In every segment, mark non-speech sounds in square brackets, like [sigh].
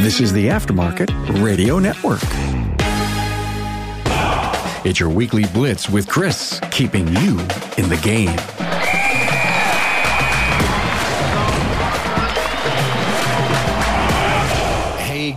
This is the Aftermarket Radio Network. It's your weekly blitz with Chris, keeping you in the game.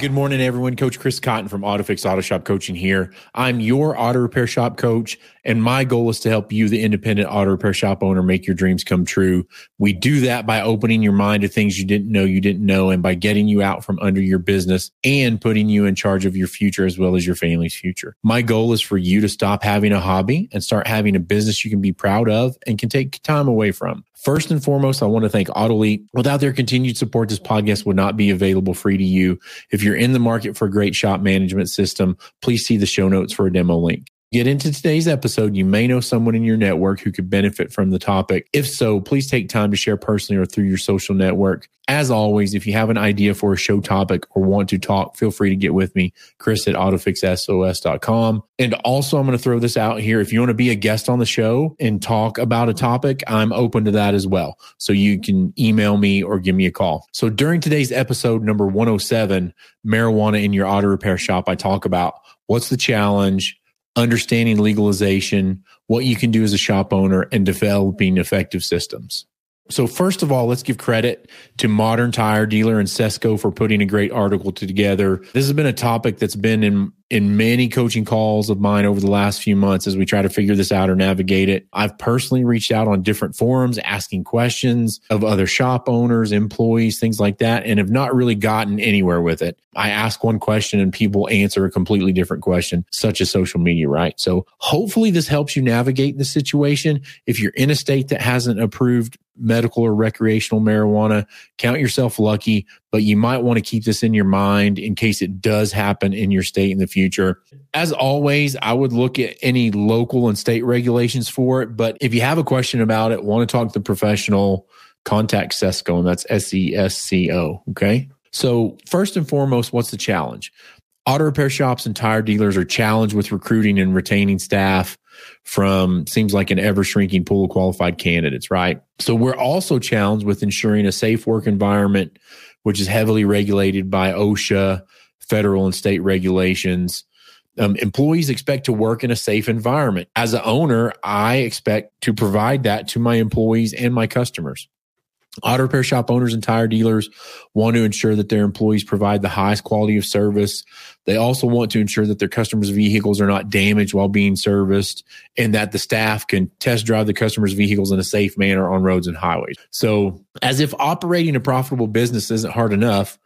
Good morning, everyone. Coach Chris Cotton from AutoFix Auto Shop Coaching here. I'm your auto repair shop coach, and my goal is to help you, the independent auto repair shop owner, make your dreams come true. We do that by opening your mind to things you didn't know you didn't know, and by getting you out from under your business and putting you in charge of your future as well as your family's future. My goal is for you to stop having a hobby and start having a business you can be proud of and can take time away from. First and foremost, I want to thank AutoLeap. Without their continued support, this podcast would not be available free to you. If you're in the market for a great shop management system, please see the show notes for a demo link get into today's episode, you may know someone in your network who could benefit from the topic. If so, please take time to share personally or through your social network. As always, if you have an idea for a show topic or want to talk, feel free to get with me, Chris at autofixsos.com. And also, I'm going to throw this out here. If you want to be a guest on the show and talk about a topic, I'm open to that as well. So you can email me or give me a call. So during today's episode number 107, marijuana in your auto repair shop, I talk about what's the challenge, understanding legalization, what you can do as a shop owner, and developing effective systems. So, first of all, let's give credit to Modern Tire Dealer and Sesco for putting a great article together. This has been a topic that's been in in many coaching calls of mine over the last few months as we try to figure this out or navigate it. I've personally reached out on different forums asking questions of other shop owners, employees, things like that, and have not really gotten anywhere with it. I ask one question and people answer a completely different question, such as social media, right? So hopefully this helps you navigate the situation. If you're in a state that hasn't approved medical or recreational marijuana, count yourself lucky, but you might want to keep this in your mind in case it does happen in your state in the future. As always, I would look at any local and state regulations for it. But if you have a question about it, want to talk to the professional, contact Sesco, and that's S E S C O. Okay. So, first and foremost, what's the challenge? Auto repair shops and tire dealers are challenged with recruiting and retaining staff from seems like an ever shrinking pool of qualified candidates, right? So we're also challenged with ensuring a safe work environment, which is heavily regulated by OSHA, federal and state regulations. Um, employees expect to work in a safe environment. As an owner, I expect to provide that to my employees and my customers. Auto repair shop owners and tire dealers want to ensure that their employees provide the highest quality of service. They also want to ensure that their customers' vehicles are not damaged while being serviced and that the staff can test drive the customers' vehicles in a safe manner on roads and highways. So, as if operating a profitable business isn't hard enough,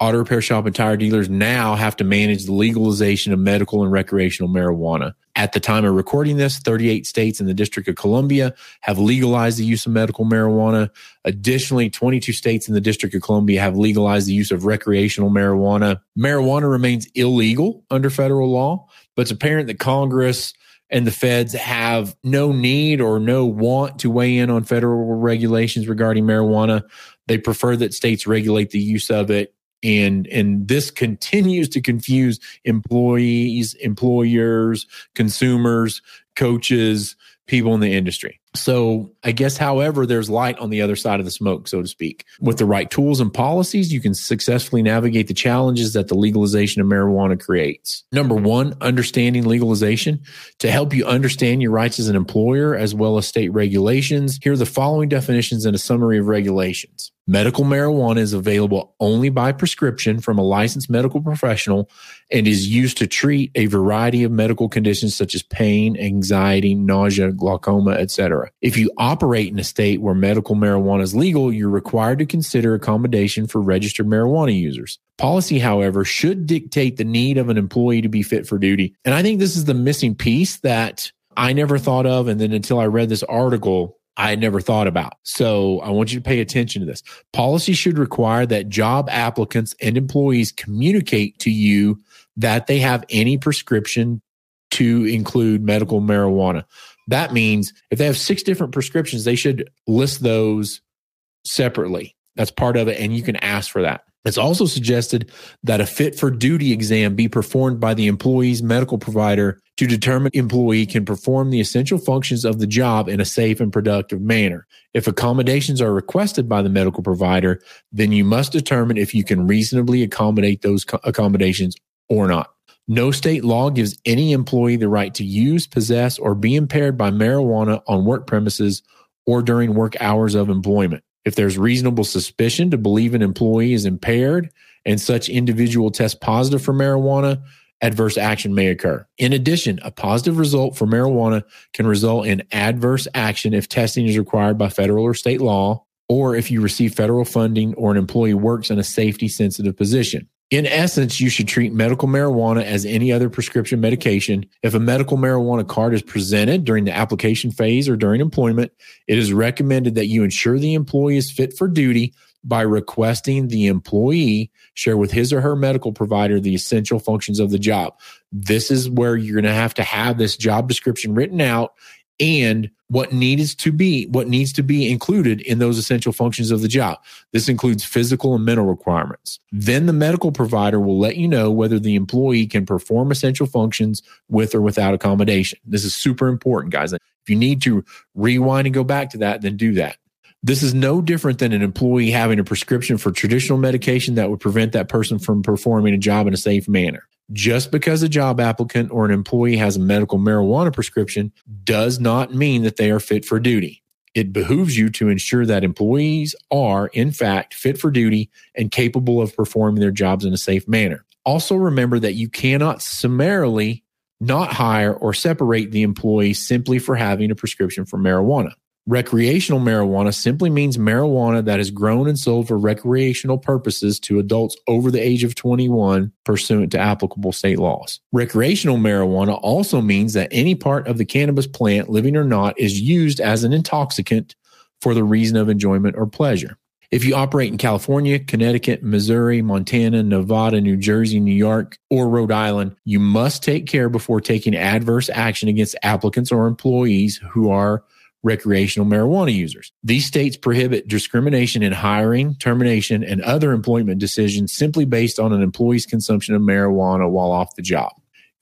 auto repair shop and tire dealers now have to manage the legalization of medical and recreational marijuana. At the time of recording this, 38 states and the District of Columbia have legalized the use of medical marijuana. Additionally, 22 states in the District of Columbia have legalized the use of recreational marijuana. Marijuana remains illegal under federal law, but it's apparent that Congress and the feds have no need or no want to weigh in on federal regulations regarding marijuana. They prefer that states regulate the use of it and and this continues to confuse employees employers consumers coaches people in the industry so I guess, however, there's light on the other side of the smoke, so to speak. With the right tools and policies, you can successfully navigate the challenges that the legalization of marijuana creates. Number one, understanding legalization. To help you understand your rights as an employer as well as state regulations, here are the following definitions and a summary of regulations. Medical marijuana is available only by prescription from a licensed medical professional and is used to treat a variety of medical conditions such as pain, anxiety, nausea, glaucoma, etc. If you operate in a state where medical marijuana is legal, you're required to consider accommodation for registered marijuana users. Policy, however, should dictate the need of an employee to be fit for duty. And I think this is the missing piece that I never thought of. And then until I read this article, I had never thought about. So I want you to pay attention to this. Policy should require that job applicants and employees communicate to you that they have any prescription to include medical marijuana. That means if they have six different prescriptions, they should list those separately. That's part of it. And you can ask for that. It's also suggested that a fit for duty exam be performed by the employee's medical provider to determine employee can perform the essential functions of the job in a safe and productive manner. If accommodations are requested by the medical provider, then you must determine if you can reasonably accommodate those accommodations or not. No state law gives any employee the right to use, possess, or be impaired by marijuana on work premises or during work hours of employment. If there's reasonable suspicion to believe an employee is impaired and such individual tests positive for marijuana, adverse action may occur. In addition, a positive result for marijuana can result in adverse action if testing is required by federal or state law, or if you receive federal funding or an employee works in a safety sensitive position. In essence, you should treat medical marijuana as any other prescription medication. If a medical marijuana card is presented during the application phase or during employment, it is recommended that you ensure the employee is fit for duty by requesting the employee share with his or her medical provider the essential functions of the job. This is where you're going to have to have this job description written out and what needs to be what needs to be included in those essential functions of the job. This includes physical and mental requirements. Then the medical provider will let you know whether the employee can perform essential functions with or without accommodation. This is super important guys. If you need to rewind and go back to that then do that. This is no different than an employee having a prescription for traditional medication that would prevent that person from performing a job in a safe manner just because a job applicant or an employee has a medical marijuana prescription does not mean that they are fit for duty. It behooves you to ensure that employees are, in fact, fit for duty and capable of performing their jobs in a safe manner. Also, remember that you cannot summarily not hire or separate the employee simply for having a prescription for marijuana. Recreational marijuana simply means marijuana that is grown and sold for recreational purposes to adults over the age of 21 pursuant to applicable state laws. Recreational marijuana also means that any part of the cannabis plant, living or not, is used as an intoxicant for the reason of enjoyment or pleasure. If you operate in California, Connecticut, Missouri, Montana, Nevada, New Jersey, New York, or Rhode Island, you must take care before taking adverse action against applicants or employees who are recreational marijuana users. These states prohibit discrimination in hiring, termination, and other employment decisions simply based on an employee's consumption of marijuana while off the job.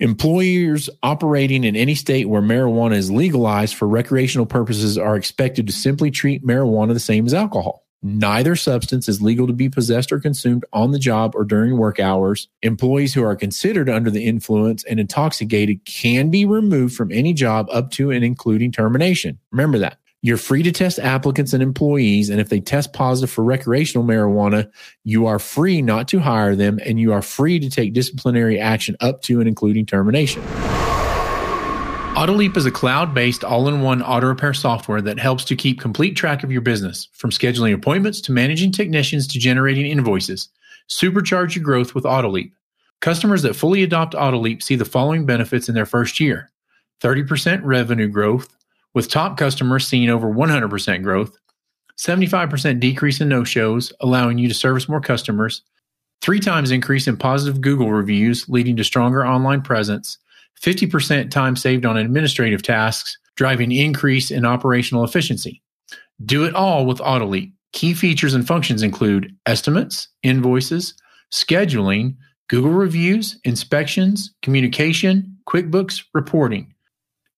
Employers operating in any state where marijuana is legalized for recreational purposes are expected to simply treat marijuana the same as alcohol. Neither substance is legal to be possessed or consumed on the job or during work hours. Employees who are considered under the influence and intoxicated can be removed from any job up to and including termination. Remember that. You're free to test applicants and employees, and if they test positive for recreational marijuana, you are free not to hire them and you are free to take disciplinary action up to and including termination. Autoleap is a cloud based all in one auto repair software that helps to keep complete track of your business, from scheduling appointments to managing technicians to generating invoices. Supercharge your growth with Autoleap. Customers that fully adopt Autoleap see the following benefits in their first year 30% revenue growth, with top customers seeing over 100% growth, 75% decrease in no shows, allowing you to service more customers, three times increase in positive Google reviews, leading to stronger online presence 50% time saved on administrative tasks, driving increase in operational efficiency. Do it all with Autoleap. Key features and functions include estimates, invoices, scheduling, Google reviews, inspections, communication, QuickBooks, reporting.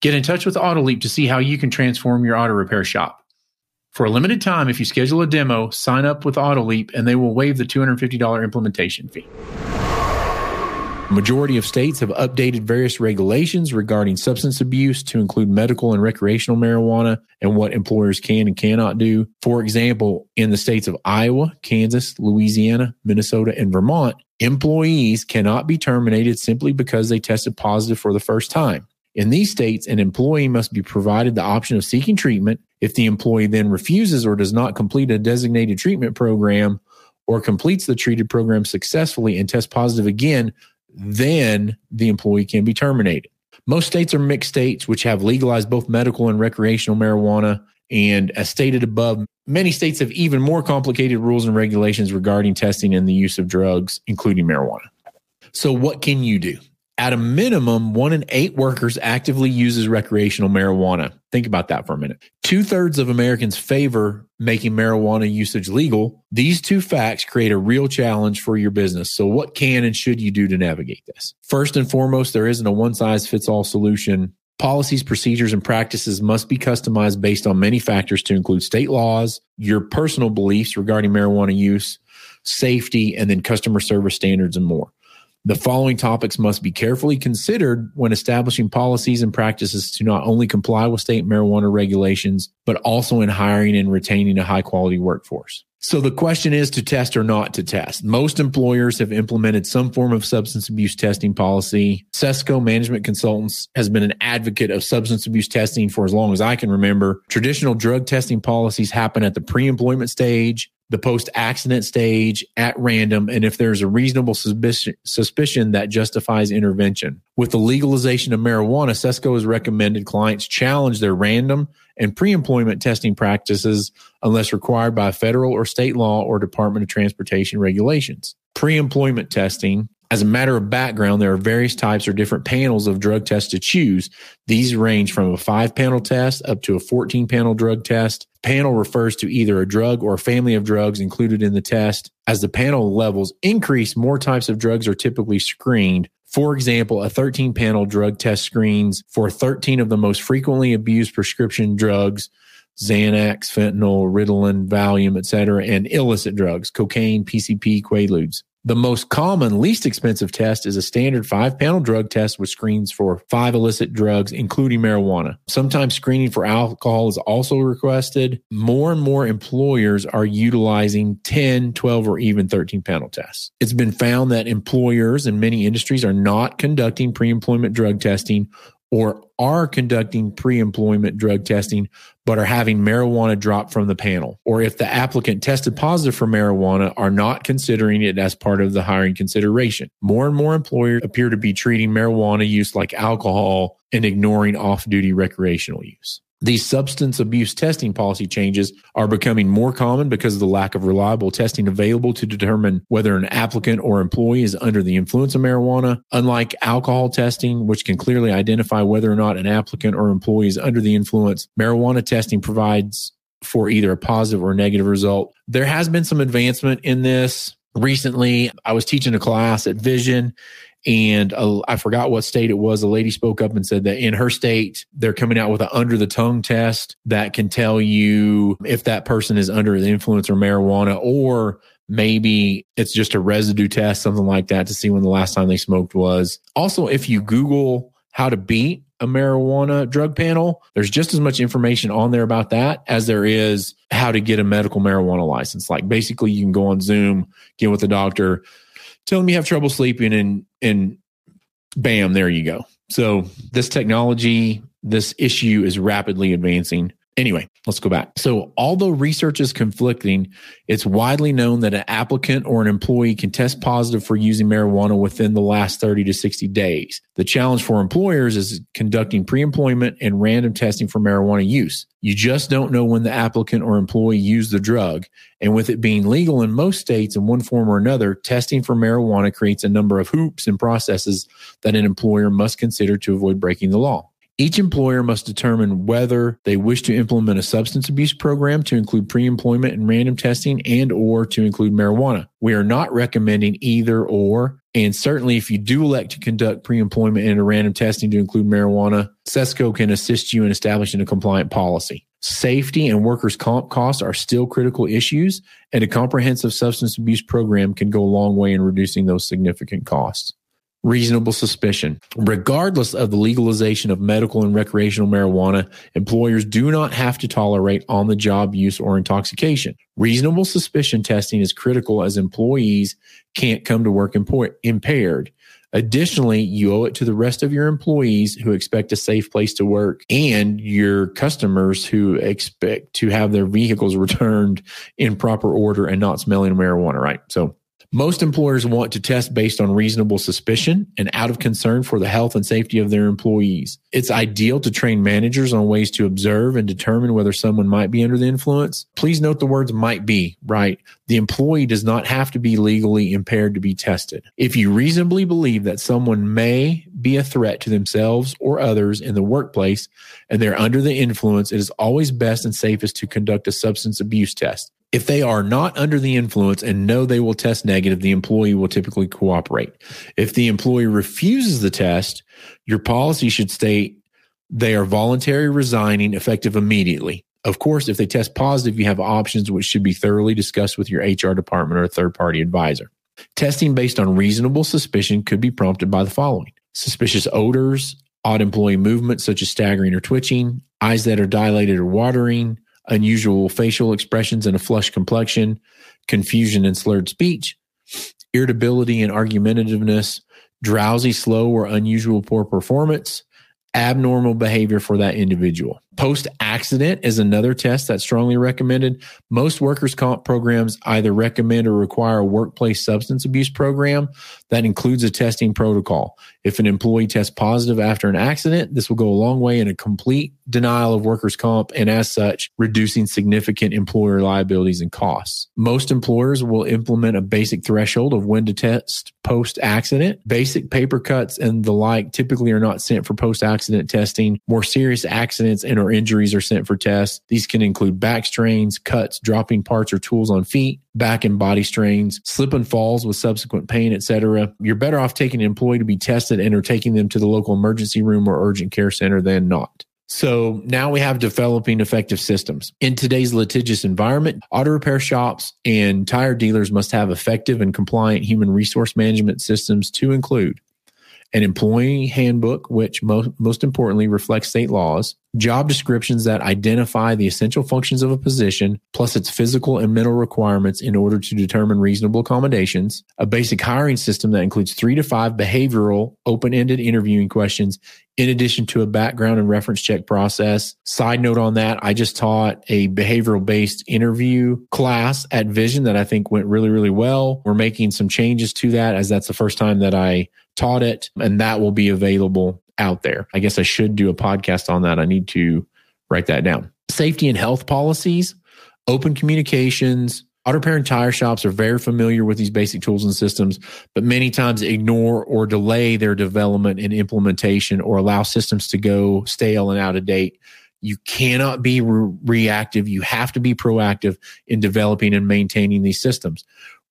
Get in touch with Autoleap to see how you can transform your auto repair shop. For a limited time, if you schedule a demo, sign up with Autoleap and they will waive the $250 implementation fee. Majority of states have updated various regulations regarding substance abuse to include medical and recreational marijuana and what employers can and cannot do. For example, in the states of Iowa, Kansas, Louisiana, Minnesota, and Vermont, employees cannot be terminated simply because they tested positive for the first time. In these states, an employee must be provided the option of seeking treatment. If the employee then refuses or does not complete a designated treatment program or completes the treated program successfully and tests positive again, then the employee can be terminated. Most states are mixed states, which have legalized both medical and recreational marijuana. And as stated above, many states have even more complicated rules and regulations regarding testing and the use of drugs, including marijuana. So, what can you do? At a minimum, one in eight workers actively uses recreational marijuana. Think about that for a minute. Two thirds of Americans favor making marijuana usage legal. These two facts create a real challenge for your business. So, what can and should you do to navigate this? First and foremost, there isn't a one size fits all solution. Policies, procedures, and practices must be customized based on many factors to include state laws, your personal beliefs regarding marijuana use, safety, and then customer service standards and more. The following topics must be carefully considered when establishing policies and practices to not only comply with state marijuana regulations, but also in hiring and retaining a high quality workforce. So the question is to test or not to test. Most employers have implemented some form of substance abuse testing policy. Sesco Management Consultants has been an advocate of substance abuse testing for as long as I can remember. Traditional drug testing policies happen at the pre-employment stage the post accident stage at random and if there's a reasonable suspicion, that justifies intervention. With the legalization of marijuana, Sesco has recommended clients challenge their random and pre employment testing practices unless required by federal or state law or Department of Transportation regulations. Pre employment testing as a matter of background, there are various types or different panels of drug tests to choose. These range from a five panel test up to a 14 panel drug test. Panel refers to either a drug or a family of drugs included in the test. As the panel levels increase, more types of drugs are typically screened. For example, a 13 panel drug test screens for 13 of the most frequently abused prescription drugs Xanax, fentanyl, Ritalin, Valium, etc., and illicit drugs, cocaine, PCP, Quaaludes. The most common, least expensive test is a standard five panel drug test with screens for five illicit drugs, including marijuana. Sometimes screening for alcohol is also requested. More and more employers are utilizing 10, 12, or even 13 panel tests. It's been found that employers in many industries are not conducting pre employment drug testing or are conducting pre employment drug testing, but are having marijuana dropped from the panel. Or if the applicant tested positive for marijuana, are not considering it as part of the hiring consideration. More and more employers appear to be treating marijuana use like alcohol and ignoring off duty recreational use. These substance abuse testing policy changes are becoming more common because of the lack of reliable testing available to determine whether an applicant or employee is under the influence of marijuana. Unlike alcohol testing, which can clearly identify whether or not an applicant or employee is under the influence, marijuana testing provides for either a positive or negative result. There has been some advancement in this recently. I was teaching a class at Vision and uh, I forgot what state it was. A lady spoke up and said that in her state, they're coming out with an under the tongue test that can tell you if that person is under the influence of marijuana or maybe it's just a residue test, something like that to see when the last time they smoked was. Also, if you Google how to beat a marijuana drug panel, there's just as much information on there about that as there is how to get a medical marijuana license. Like basically, you can go on Zoom, get with a doctor, tell them you have trouble sleeping and and bam there you go. So this technology this issue is rapidly advancing Anyway, let's go back. So, although research is conflicting, it's widely known that an applicant or an employee can test positive for using marijuana within the last 30 to 60 days. The challenge for employers is conducting pre employment and random testing for marijuana use. You just don't know when the applicant or employee used the drug. And with it being legal in most states in one form or another, testing for marijuana creates a number of hoops and processes that an employer must consider to avoid breaking the law. Each employer must determine whether they wish to implement a substance abuse program to include pre-employment and random testing and or to include marijuana. We are not recommending either or. And certainly if you do elect to conduct pre-employment and a random testing to include marijuana, Sesco can assist you in establishing a compliant policy. Safety and workers' comp costs are still critical issues, and a comprehensive substance abuse program can go a long way in reducing those significant costs reasonable suspicion. Regardless of the legalization of medical and recreational marijuana, employers do not have to tolerate on the job use or intoxication. Reasonable suspicion testing is critical as employees can't come to work impaired. Additionally, you owe it to the rest of your employees who expect a safe place to work and your customers who expect to have their vehicles [laughs] returned in proper order and not smelling marijuana, right? So most employers want to test based on reasonable suspicion and out of concern for the health and safety of their employees. It's ideal to train managers on ways to observe and determine whether someone might be under the influence. Please note the words might be, right? The employee does not have to be legally impaired to be tested. If you reasonably believe that someone may be a threat to themselves or others in the workplace and they're under the influence, it is always best and safest to conduct a substance abuse test. If they are not under the influence and know they will test negative, the employee will typically cooperate. If the employee refuses the test, your policy should state they are voluntary resigning effective immediately. Of course, if they test positive, you have options which should be thoroughly discussed with your HR department or third party advisor. Testing based on reasonable suspicion could be prompted by the following suspicious odors, odd employee movements such as staggering or twitching, eyes that are dilated or watering, unusual facial expressions and a flushed complexion, confusion and slurred speech, irritability and argumentativeness, drowsy, slow, or unusual poor performance, abnormal behavior for that individual. Post accident is another test that's strongly recommended. Most workers' comp programs either recommend or require a workplace substance abuse program that includes a testing protocol. If an employee tests positive after an accident, this will go a long way in a complete denial of workers' comp and, as such, reducing significant employer liabilities and costs. Most employers will implement a basic threshold of when to test post accident. Basic paper cuts and the like typically are not sent for post accident testing. More serious accidents and or injuries are sent for tests. These can include back strains, cuts, dropping parts or tools on feet, back and body strains, slip and falls with subsequent pain, etc. You're better off taking an employee to be tested and or taking them to the local emergency room or urgent care center than not. So now we have developing effective systems. In today's litigious environment, auto repair shops and tire dealers must have effective and compliant human resource management systems to include an employee handbook, which most, most importantly reflects state laws, job descriptions that identify the essential functions of a position, plus its physical and mental requirements in order to determine reasonable accommodations, a basic hiring system that includes three to five behavioral, open ended interviewing questions, in addition to a background and reference check process. Side note on that, I just taught a behavioral based interview class at Vision that I think went really, really well. We're making some changes to that as that's the first time that I taught it, and that will be available out there. I guess I should do a podcast on that. I need to write that down. Safety and health policies, open communications. Auto repair and tire shops are very familiar with these basic tools and systems, but many times ignore or delay their development and implementation or allow systems to go stale and out of date. You cannot be re- reactive. You have to be proactive in developing and maintaining these systems.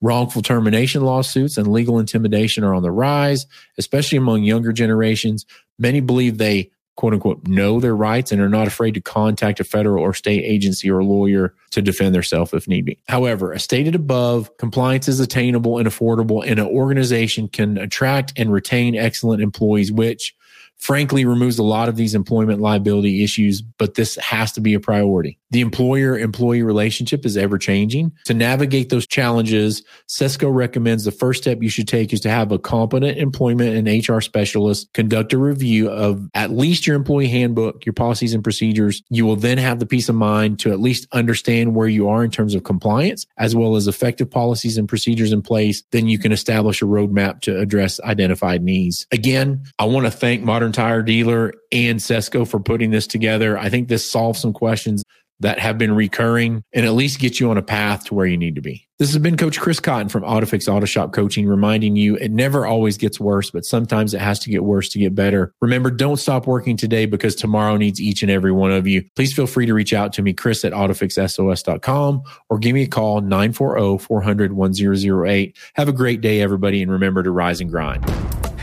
Wrongful termination lawsuits and legal intimidation are on the rise, especially among younger generations. Many believe they quote unquote know their rights and are not afraid to contact a federal or state agency or lawyer to defend themselves if need be. However, as stated above, compliance is attainable and affordable, and an organization can attract and retain excellent employees, which frankly removes a lot of these employment liability issues, but this has to be a priority. The employer employee relationship is ever changing. To navigate those challenges, Sesco recommends the first step you should take is to have a competent employment and HR specialist conduct a review of at least your employee handbook, your policies and procedures. You will then have the peace of mind to at least understand where you are in terms of compliance, as well as effective policies and procedures in place. Then you can establish a roadmap to address identified needs. Again, I want to thank Modern Tire Dealer and Sesco for putting this together. I think this solves some questions that have been recurring and at least get you on a path to where you need to be. This has been Coach Chris Cotton from AutoFix Auto Shop Coaching, reminding you it never always gets worse, but sometimes it has to get worse to get better. Remember, don't stop working today because tomorrow needs each and every one of you. Please feel free to reach out to me, Chris at AutoFixSOS.com, or give me a call, 940 400 1008. Have a great day, everybody, and remember to rise and grind.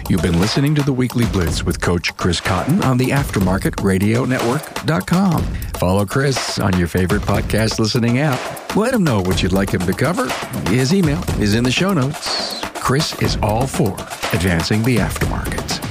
You've been listening to the Weekly Blitz with Coach Chris Cotton on the AftermarketRadioNetwork.com. Follow Chris on your favorite podcast listening app. Let him know what you'd like him to cover. His email is in the show notes. Chris is all for advancing the aftermarket.